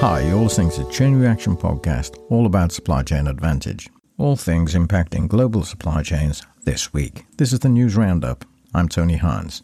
Hi, you're listening to Chain Reaction Podcast, all about supply chain advantage. All things impacting global supply chains this week. This is the news roundup. I'm Tony Hines.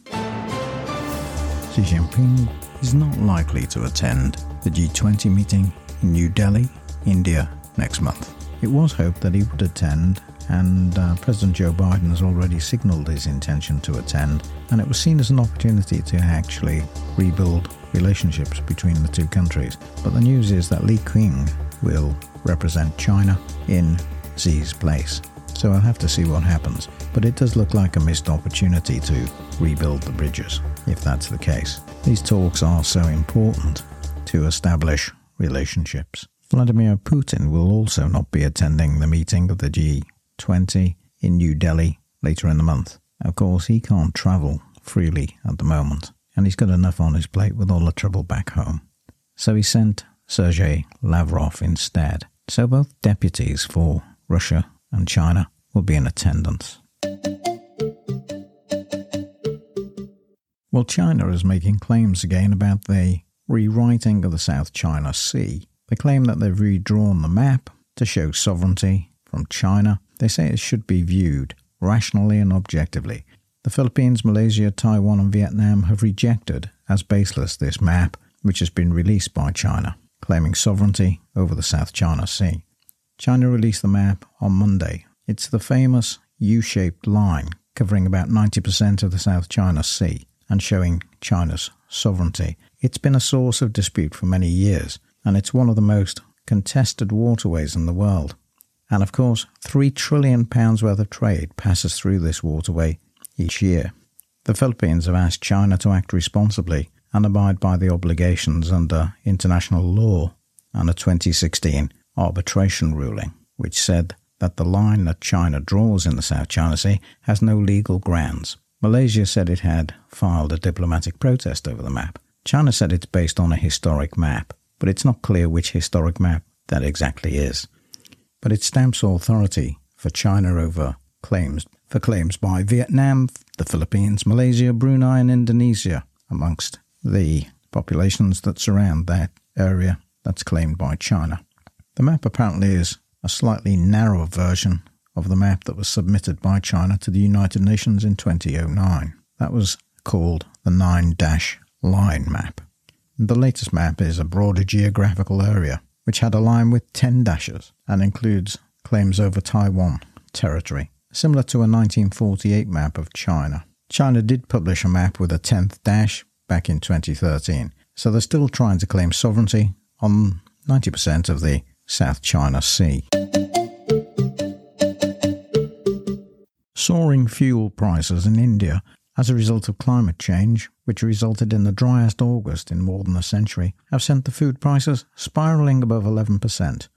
Xi Jinping is not likely to attend the G20 meeting in New Delhi, India, next month. It was hoped that he would attend, and uh, President Joe Biden has already signalled his intention to attend, and it was seen as an opportunity to actually rebuild relationships between the two countries. But the news is that Li Qiang will represent China in Xi's place. So I'll have to see what happens. But it does look like a missed opportunity to rebuild the bridges, if that's the case. These talks are so important to establish relationships. Vladimir Putin will also not be attending the meeting of the G20 in New Delhi later in the month. Of course, he can't travel freely at the moment, and he's got enough on his plate with all the trouble back home. So he sent Sergei Lavrov instead. So both deputies for Russia and China will be in attendance. Well, China is making claims again about the rewriting of the South China Sea. They claim that they've redrawn the map to show sovereignty from China. They say it should be viewed rationally and objectively. The Philippines, Malaysia, Taiwan, and Vietnam have rejected as baseless this map, which has been released by China, claiming sovereignty over the South China Sea. China released the map on Monday. It's the famous U shaped line covering about 90% of the South China Sea and showing China's sovereignty. It's been a source of dispute for many years, and it's one of the most contested waterways in the world. And of course, £3 trillion worth of trade passes through this waterway each year. The Philippines have asked China to act responsibly and abide by the obligations under international law and a 2016 arbitration ruling, which said that the line that China draws in the South China Sea has no legal grounds. Malaysia said it had filed a diplomatic protest over the map. China said it's based on a historic map, but it's not clear which historic map that exactly is. But it stamps authority for China over claims for claims by Vietnam, the Philippines, Malaysia, Brunei, and Indonesia, amongst the populations that surround that area that's claimed by China. The map apparently is a slightly narrower version of the map that was submitted by China to the United Nations in 2009. That was called the Nine Dash Line Map. The latest map is a broader geographical area, which had a line with 10 dashes and includes claims over Taiwan territory, similar to a 1948 map of China. China did publish a map with a 10th dash back in 2013, so they're still trying to claim sovereignty on 90% of the South China Sea. Soaring fuel prices in India as a result of climate change, which resulted in the driest August in more than a century, have sent the food prices spiralling above 11%.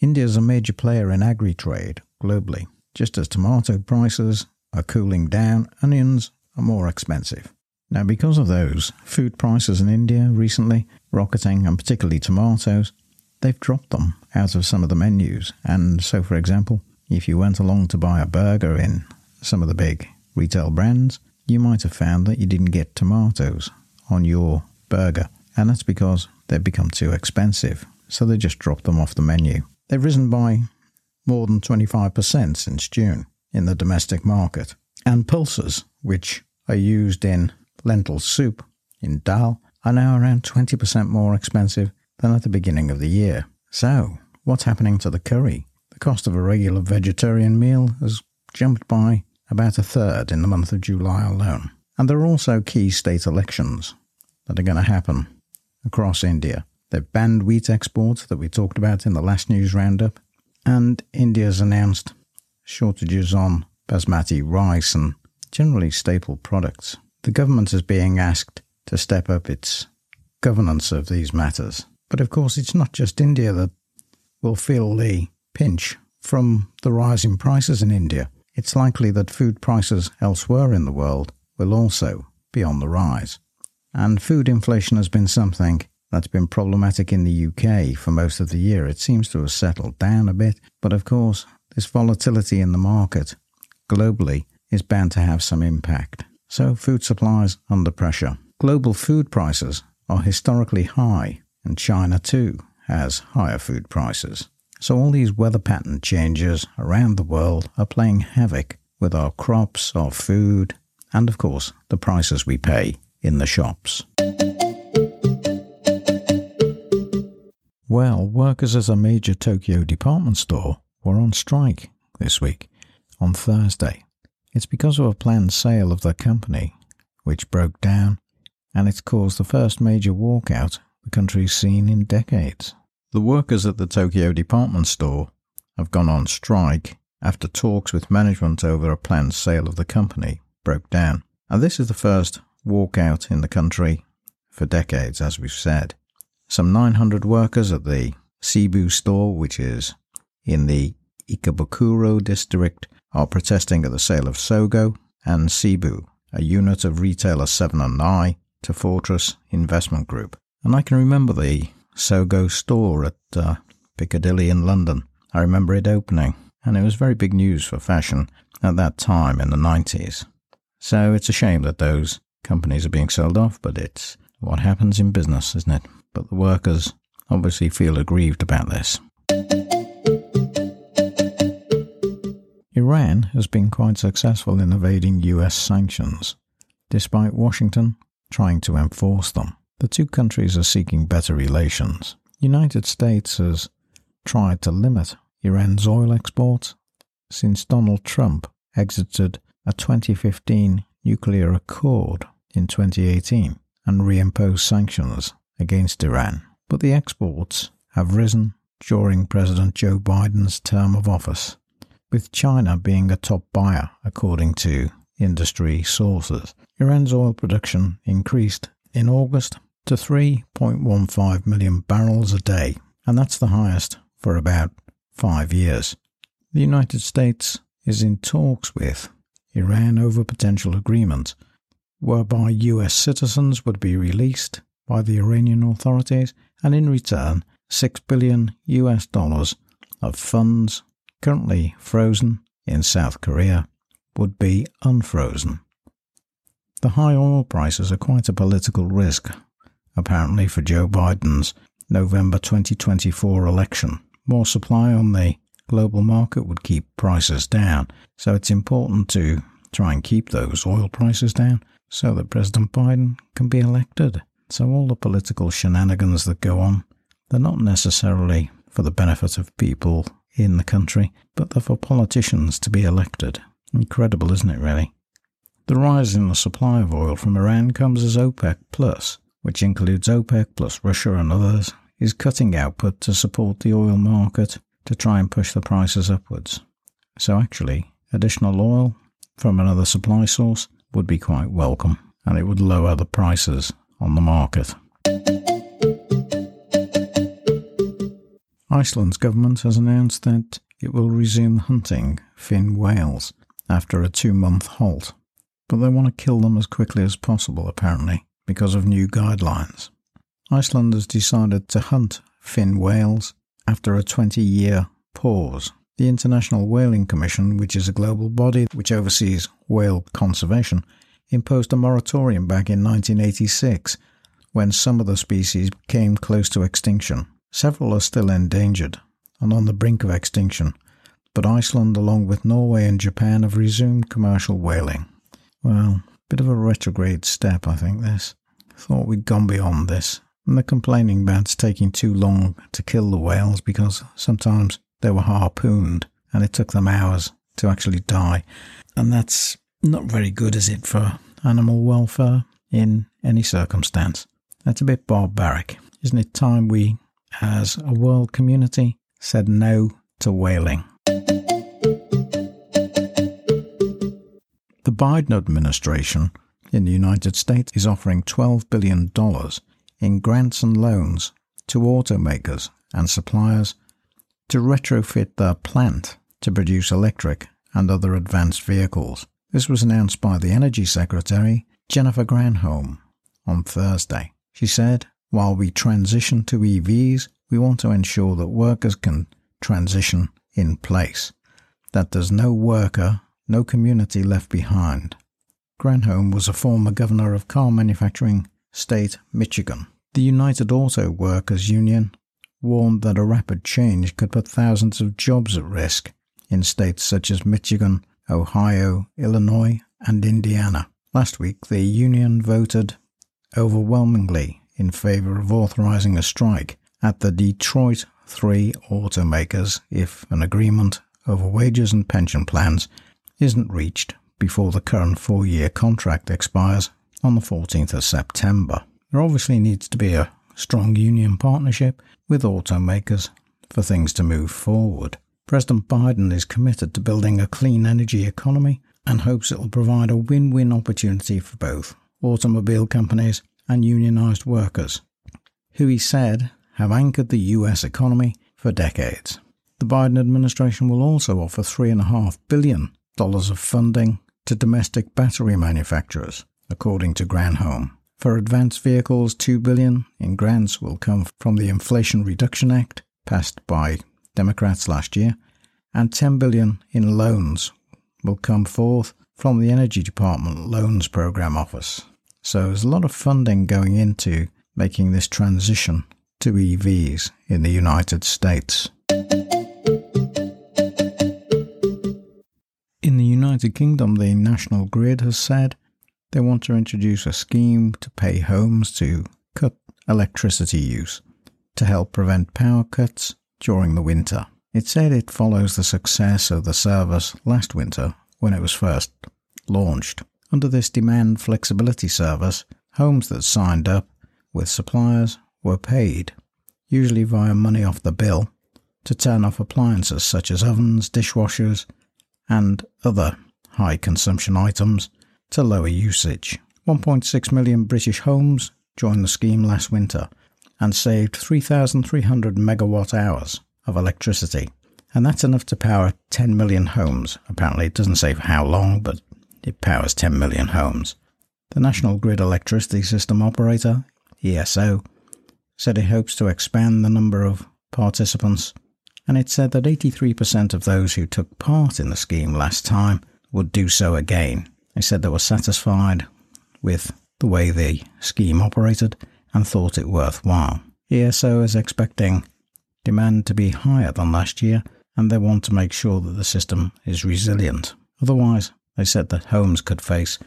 India is a major player in agri trade globally. Just as tomato prices are cooling down, onions are more expensive. Now, because of those, food prices in India recently rocketing, and particularly tomatoes, they've dropped them out of some of the menus. And so, for example, if you went along to buy a burger in some of the big retail brands, you might have found that you didn't get tomatoes on your burger. And that's because they've become too expensive. So they just dropped them off the menu. They've risen by more than 25% since June in the domestic market. And pulses, which are used in lentil soup, in dal, are now around 20% more expensive than at the beginning of the year. So, what's happening to the curry? The cost of a regular vegetarian meal has jumped by about a third in the month of July alone. And there are also key state elections that are going to happen across India. They've banned wheat exports that we talked about in the last news roundup, and India's announced shortages on basmati rice and generally staple products. The government is being asked to step up its governance of these matters. But of course, it's not just India that will feel the pinch from the rising prices in India. It's likely that food prices elsewhere in the world will also be on the rise. And food inflation has been something that's been problematic in the UK for most of the year. It seems to have settled down a bit, but of course, this volatility in the market globally is bound to have some impact. So, food supplies under pressure. Global food prices are historically high, and China too has higher food prices. So all these weather pattern changes around the world are playing havoc with our crops, our food, and of course the prices we pay in the shops. Well, workers at a major Tokyo department store were on strike this week, on Thursday. It's because of a planned sale of the company, which broke down, and it's caused the first major walkout the country's seen in decades. The workers at the Tokyo department store have gone on strike after talks with management over a planned sale of the company broke down. And this is the first walkout in the country for decades, as we've said. Some 900 workers at the Seibu store, which is in the Ikebukuro district, are protesting at the sale of Sogo and Seibu, a unit of retailer 7 and I to Fortress Investment Group. And I can remember the Sogo store at uh, Piccadilly in London. I remember it opening, and it was very big news for fashion at that time in the 90s. So it's a shame that those companies are being sold off, but it's what happens in business, isn't it? But the workers obviously feel aggrieved about this. Iran has been quite successful in evading US sanctions, despite Washington trying to enforce them. The two countries are seeking better relations. United States has tried to limit Iran's oil exports since Donald Trump exited a 2015 nuclear accord in 2018 and reimposed sanctions against Iran. But the exports have risen during President Joe Biden's term of office, with China being a top buyer, according to industry sources. Iran's oil production increased in August to 3.15 million barrels a day, and that's the highest for about five years. The United States is in talks with Iran over potential agreement whereby US citizens would be released by the Iranian authorities and in return 6 billion US dollars of funds currently frozen in South Korea would be unfrozen. The high oil prices are quite a political risk, apparently, for Joe Biden's November 2024 election. More supply on the global market would keep prices down, so it's important to try and keep those oil prices down so that President Biden can be elected. So all the political shenanigans that go on, they're not necessarily for the benefit of people in the country, but they're for politicians to be elected. Incredible, isn't it, really? The rise in the supply of oil from Iran comes as OPEC Plus, which includes OPEC plus Russia and others, is cutting output to support the oil market to try and push the prices upwards. So actually, additional oil from another supply source would be quite welcome, and it would lower the prices on the market. Iceland's government has announced that it will resume hunting fin whales after a two month halt, but they want to kill them as quickly as possible, apparently, because of new guidelines. Iceland has decided to hunt fin whales after a 20 year pause. The International Whaling Commission, which is a global body which oversees whale conservation, imposed a moratorium back in 1986 when some of the species came close to extinction. Several are still endangered and on the brink of extinction, but Iceland, along with Norway and Japan, have resumed commercial whaling. Well, bit of a retrograde step, I think, this. Thought we'd gone beyond this. And they're complaining about it's taking too long to kill the whales because sometimes they were harpooned and it took them hours to actually die. And that's not very good, is it, for animal welfare in any circumstance? That's a bit barbaric. Isn't it time we, as a world community, said no to whaling? The Biden administration in the United States is offering $12 billion in grants and loans to automakers and suppliers to retrofit their plant to produce electric and other advanced vehicles. This was announced by the Energy Secretary, Jennifer Granholm, on Thursday. She said, While we transition to EVs, we want to ensure that workers can transition in place, that there's no worker, no community left behind. Granholm was a former governor of car manufacturing state Michigan. The United Auto Workers Union warned that a rapid change could put thousands of jobs at risk in states such as Michigan, Ohio, Illinois, and Indiana. Last week, the union voted overwhelmingly in favor of authorizing a strike at the Detroit three automakers if an agreement over wages and pension plans isn't reached before the current four year contract expires on the 14th of September. There obviously needs to be a strong union partnership with automakers for things to move forward. President Biden is committed to building a clean energy economy and hopes it will provide a win win opportunity for both automobile companies and unionized workers, who he said have anchored the US economy for decades. The Biden administration will also offer $3.5 billion of funding to domestic battery manufacturers, according to Granholm. For advanced vehicles, 2 billion in grants will come from the Inflation Reduction Act, passed by Democrats last year, and 10 billion in loans will come forth from the Energy Department Loans Program Office. So there's a lot of funding going into making this transition to EVs in the United States. In the United Kingdom, the National Grid has said they want to introduce a scheme to pay homes to cut electricity use to help prevent power cuts during the winter. It said it follows the success of the service last winter when it was first launched. Under this demand flexibility service, homes that signed up with suppliers were paid, usually via money off the bill, to turn off appliances such as ovens, dishwashers, and other high consumption items to lower usage. 1.6 million British homes joined the scheme last winter and saved 3,300 megawatt hours of electricity. And that's enough to power 10 million homes. Apparently, it doesn't say how long, but it powers 10 million homes. The National Grid Electricity System Operator, ESO, said it hopes to expand the number of participants, and it said that 83% of those who took part in the scheme last time would do so again. They said they were satisfied with the way the scheme operated and thought it worthwhile. ESO is expecting demand to be higher than last year, and they want to make sure that the system is resilient. Otherwise, they said that homes could face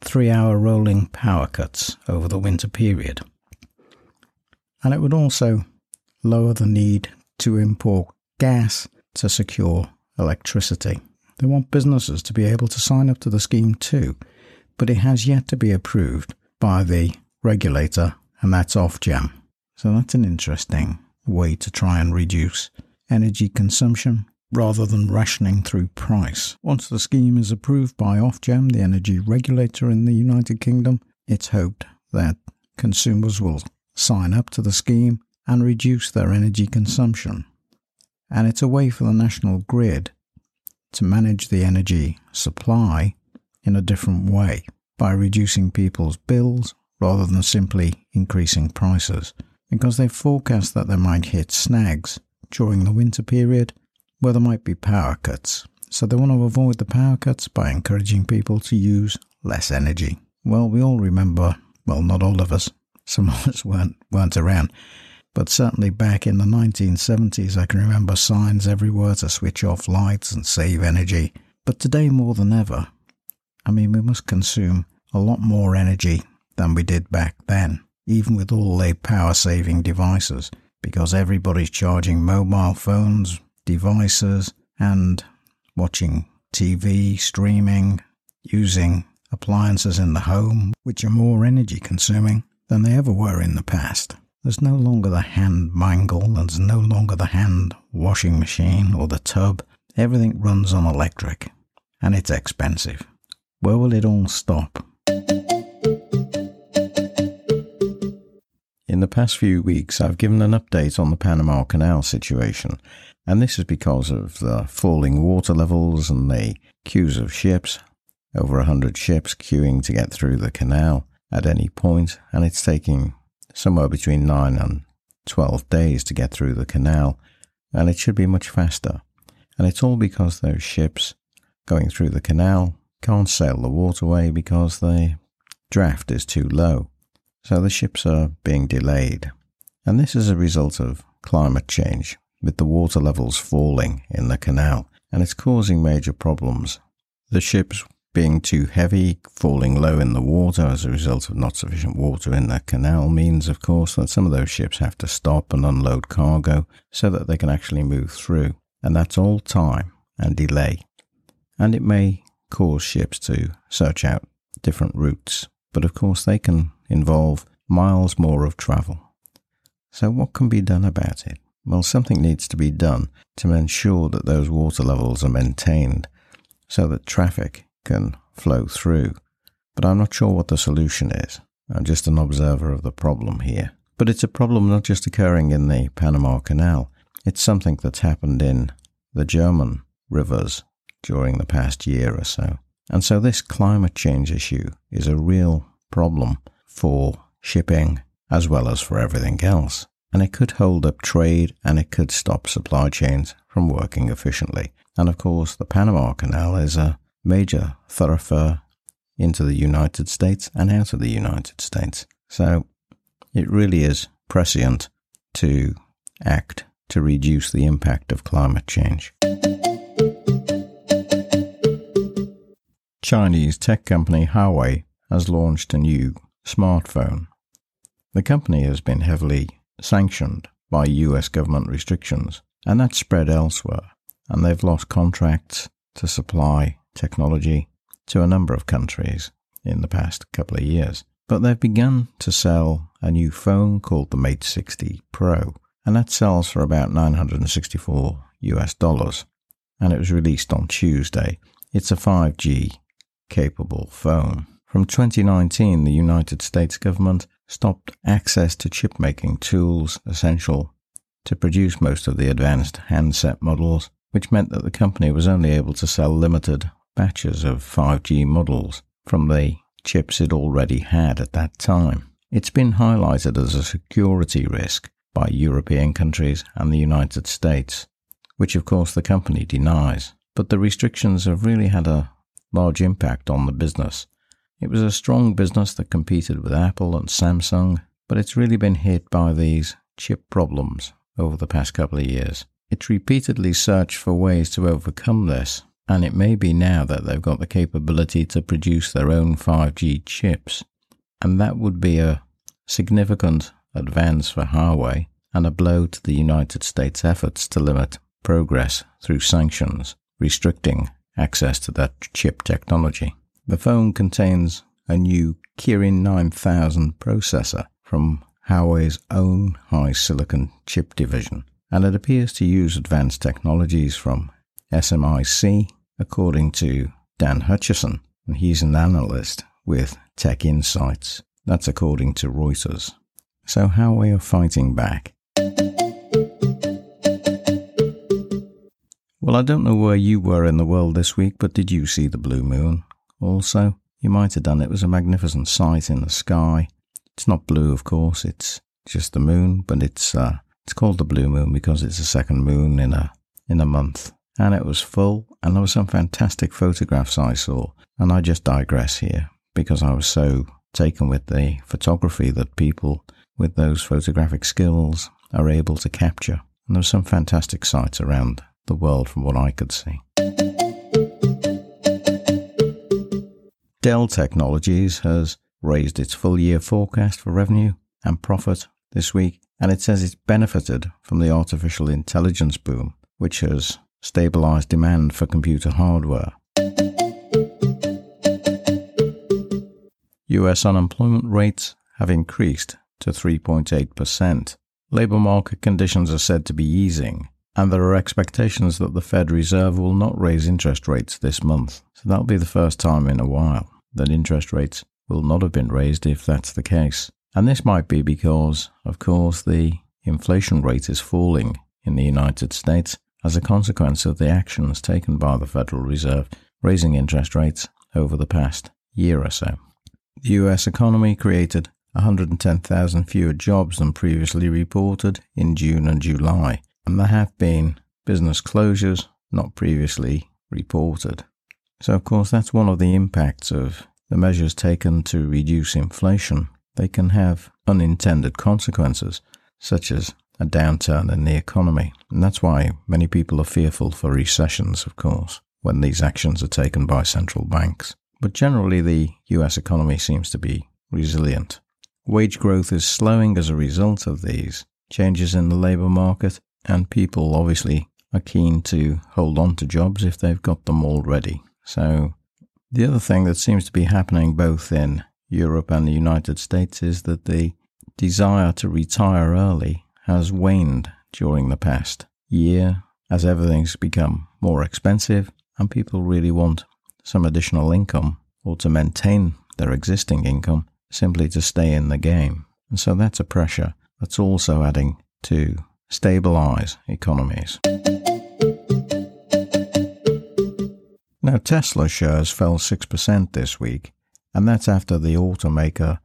three hour rolling power cuts over the winter period and it would also lower the need to import gas to secure electricity. They want businesses to be able to sign up to the scheme too, but it has yet to be approved by the regulator, and that's Ofgem. So that's an interesting way to try and reduce energy consumption rather than rationing through price. Once the scheme is approved by Ofgem, the energy regulator in the United Kingdom, it's hoped that consumers will sign up to the scheme and reduce their energy consumption. And it's a way for the national grid to manage the energy supply in a different way by reducing people's bills rather than simply increasing prices. Because they forecast that they might hit snags during the winter period where there might be power cuts. So they want to avoid the power cuts by encouraging people to use less energy. Well, we all remember, well, not all of us, some of us weren't weren't around. But certainly back in the 1970s, I can remember signs everywhere to switch off lights and save energy. But today, more than ever, I mean, we must consume a lot more energy than we did back then, even with all the power saving devices, because everybody's charging mobile phones, devices, and watching TV, streaming, using appliances in the home, which are more energy consuming than they ever were in the past. There's no longer the hand mangle, there's no longer the hand washing machine or the tub. Everything runs on electric, and it's expensive. Where will it all stop? In the past few weeks, I've given an update on the Panama Canal situation, and this is because of the falling water levels and the queues of ships, over a hundred ships queuing to get through the canal at any point, and it's taking somewhere between 9 and 12 days to get through the canal, and it should be much faster. And it's all because those ships going through the canal can't sail the waterway because the draft is too low. So the ships are being delayed. And this is a result of climate change, with the water levels falling in the canal, and it's causing major problems. The ships being too heavy, falling low in the water as a result of not sufficient water in the canal means, of course, that some of those ships have to stop and unload cargo so that they can actually move through. And that's all time and delay. And it may cause ships to search out different routes, but of course they can involve miles more of travel. So, what can be done about it? Well, something needs to be done to ensure that those water levels are maintained so that traffic can flow through. But I'm not sure what the solution is. I'm just an observer of the problem here. But it's a problem not just occurring in the Panama Canal, it's something that's happened in the German rivers during the past year or so. And so this climate change issue is a real problem for shipping as well as for everything else. And it could hold up trade and it could stop supply chains from working efficiently. And of course, the Panama Canal is a major thoroughfare into the United States and out of the United States. So it really is prescient to act to reduce the impact of climate change. Chinese tech company Huawei has launched a new smartphone. The company has been heavily sanctioned by US government restrictions, and that's spread elsewhere, and they've lost contracts to supply technology to a number of countries in the past couple of years. But they've begun to sell a new phone called the Mate 60 Pro, and that sells for about 964 US dollars. And it was released on Tuesday. It's a 5G capable phone. From 2019, the United States government stopped access to chip making tools essential to produce most of the advanced handset models, which meant that the company was only able to sell limited batches of 5G models from the chips it already had at that time. It's been highlighted as a security risk by European countries and the United States, which of course the company denies. But the restrictions have really had a large impact on the business. It was a strong business that competed with Apple and Samsung, but it's really been hit by these chip problems over the past couple of years. It's repeatedly searched for ways to overcome this, and it may be now that they've got the capability to produce their own 5G chips. And that would be a significant advance for Huawei and a blow to the United States' efforts to limit progress through sanctions, restricting access to that chip technology. The phone contains a new Kirin 9000 processor from Huawei's own HiSilicon chip division, and it appears to use advanced technologies from SMIC, according to Dan Hutcheson, and he's an analyst with Tech Insights. That's according to Reuters. So, how are fighting back? Well, I don't know where you were in the world this week, but did you see the blue moon? Also, you might have done. It was a magnificent sight in the sky. It's not blue, of course. It's just the moon, but it's uh, it's called the blue moon because it's the second moon in a in a month and it was full, and there were some fantastic photographs I saw. And I just digress here because I was so taken with the photography that people with those photographic skills are able to capture. And there were some fantastic sights around the world from what I could see. Dell Technologies has raised its full year forecast for revenue and profit this week, and it says it's benefited from the artificial intelligence boom, which has stabilized demand for computer hardware. US unemployment rates have increased to 3.8%. Labour market conditions are said to be easing, and there are expectations that the Fed Reserve will not raise interest rates this month. So that'll be the first time in a while that interest rates will not have been raised if that's the case. And this might be because, of course, the inflation rate is falling in the United States as a consequence of the actions taken by the Federal Reserve raising interest rates over the past year or so. The US economy created 110,000 fewer jobs than previously reported in June and July, and there have been business closures not previously reported. So, of course, that's one of the impacts of the measures taken to reduce inflation. They can have unintended consequences, such as a downturn in the economy. And that's why many people are fearful for recessions, of course, when these actions are taken by central banks. But generally, the US economy seems to be resilient. Wage growth is slowing as a result of these changes in the labour market, and people obviously are keen to hold on to jobs if they've got them already. So, the other thing that seems to be happening both in Europe and the United States is that the desire to retire early has waned during the past year as everything's become more expensive and people really want some additional income or to maintain their existing income simply to stay in the game. And so that's a pressure that's also adding to stabilize economies. Now, Tesla shares fell 6% this week, and that's after the automaker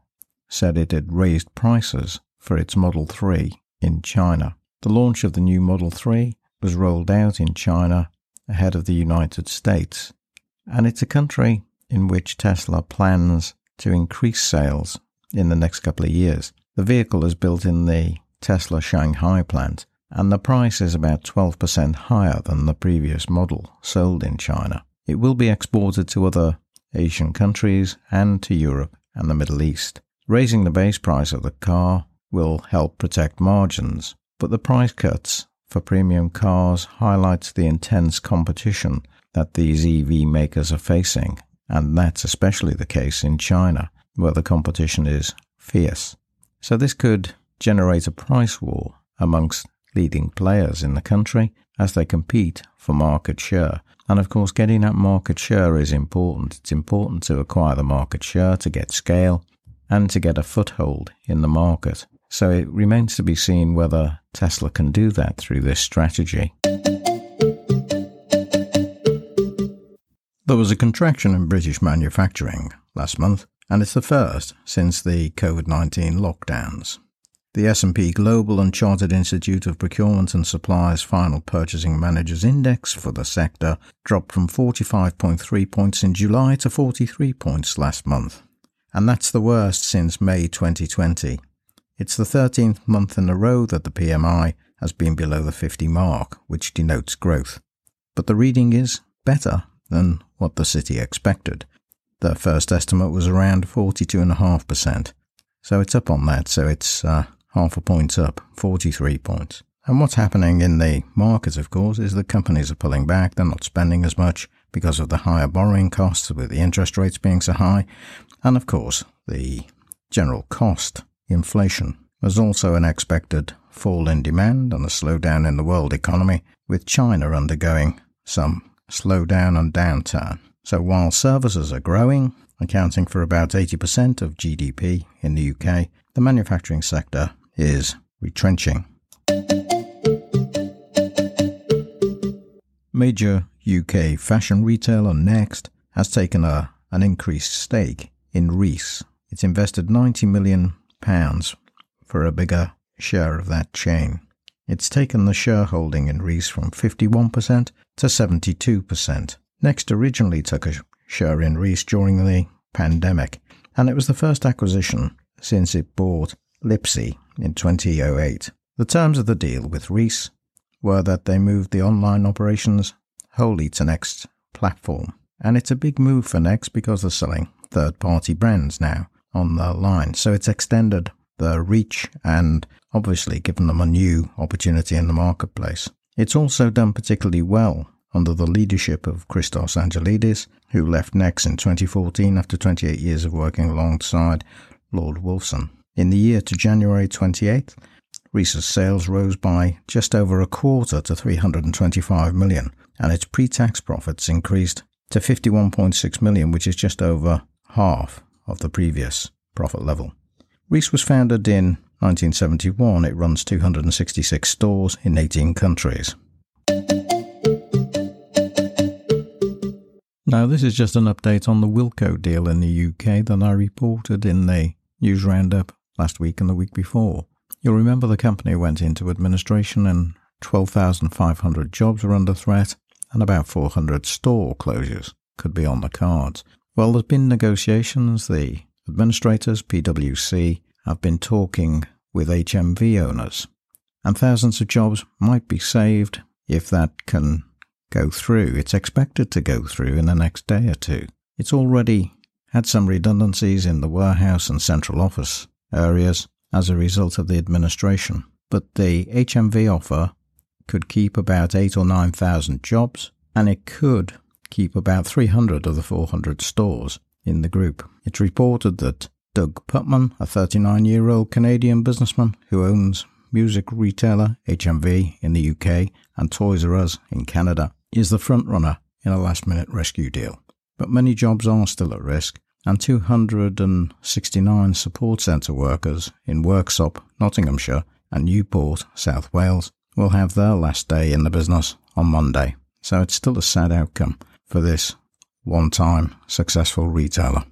said it had raised prices for its Model 3 in China. The launch of the new Model 3 was rolled out in China ahead of the United States, and it's a country in which Tesla plans to increase sales in the next couple of years. The vehicle is built in the Tesla Shanghai plant, and the price is about 12% higher than the previous model sold in China. It will be exported to other Asian countries and to Europe and the Middle East. Raising the base price of the car will help protect margins, but the price cuts for premium cars highlights the intense competition that these EV makers are facing, and that's especially the case in China, where the competition is fierce. So this could generate a price war amongst leading players in the country as they compete for market share. And of course, getting that market share is important. It's important to acquire the market share, to get scale, and to get a foothold in the market. So it remains to be seen whether Tesla can do that through this strategy. There was a contraction in British manufacturing last month, and it's the first since the COVID-19 lockdowns. The S&P Global and Chartered Institute of Procurement and Supplies Final Purchasing Managers Index for the sector dropped from 45.3 points in July to 43 points last month. And that's the worst since May 2020. It's the 13th month in a row that the PMI has been below the 50 mark, which denotes growth. But the reading is better than what the city expected. Their first estimate was around 42.5%. So it's up on that, so it's uh, half a point up, 43 points. And what's happening in the market, of course, is that companies are pulling back, they're not spending as much because of the higher borrowing costs with the interest rates being so high. And of course, the general cost, inflation. There's also an expected fall in demand and a slowdown in the world economy, with China undergoing some slowdown and downturn. So while services are growing, accounting for about 80% of GDP in the UK, the manufacturing sector is retrenching. Major UK fashion retailer Next has taken a, an increased stake in Reiss. It's invested £90 million for a bigger share of that chain. It's taken the shareholding in Reiss from 51% to 72%. Next originally took a share in Reiss during the pandemic, and it was the first acquisition since it bought Lipsy in 2008. The terms of the deal with Reiss were that they moved the online operations wholly to Next platform. And it's a big move for Next because they're selling third party brands now on the line. So it's extended the reach and obviously given them a new opportunity in the marketplace. It's also done particularly well under the leadership of Christos Angelides, who left Next in 2014 after 28 years of working alongside Lord Wolfson. In the year to January 28th, Reiss's sales rose by just over a quarter to 325 million, and its pre-tax profits increased to 51.6 million, which is just over half of the previous profit level. Reiss was founded in 1971. It runs 266 stores in 18 countries. Now, this is just an update on the Wilko deal in the UK that I reported in the news roundup last week and the week before. You'll remember the company went into administration and 12,500 jobs were under threat and about 400 store closures could be on the cards. Well, there's been negotiations. The administrators, PwC, have been talking with HMV owners and thousands of jobs might be saved if that can go through. It's expected to go through in the next day or two. It's already had some redundancies in the warehouse and central office areas as a result of the administration. But the HMV offer could keep about eight or nine thousand jobs, and it could keep about 300 of the 400 stores in the group. It's reported that Doug Putman, a 39 year old Canadian businessman who owns music retailer HMV in the UK and Toys R Us in Canada, is the frontrunner in a last minute rescue deal. But many jobs are still at risk, and 269 support centre workers in Worksop, Nottinghamshire, and Newport, South Wales, will have their last day in the business on Monday. So it's still a sad outcome for this one time successful retailer.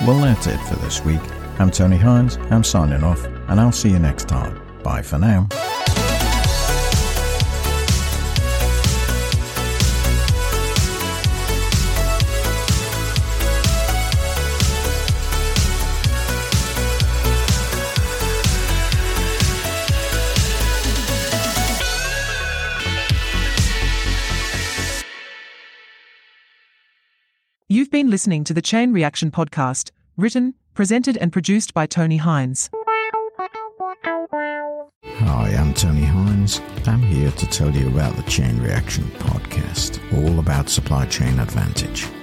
Well, that's it for this week. I'm Tony Hines, I'm signing off, and I'll see you next time. Bye for now. You've been listening to the Chain Reaction Podcast, written, presented, and produced by Tony Hines. Hi, I'm Tony Hines. I'm here to tell you about the Chain Reaction Podcast, all about supply chain advantage.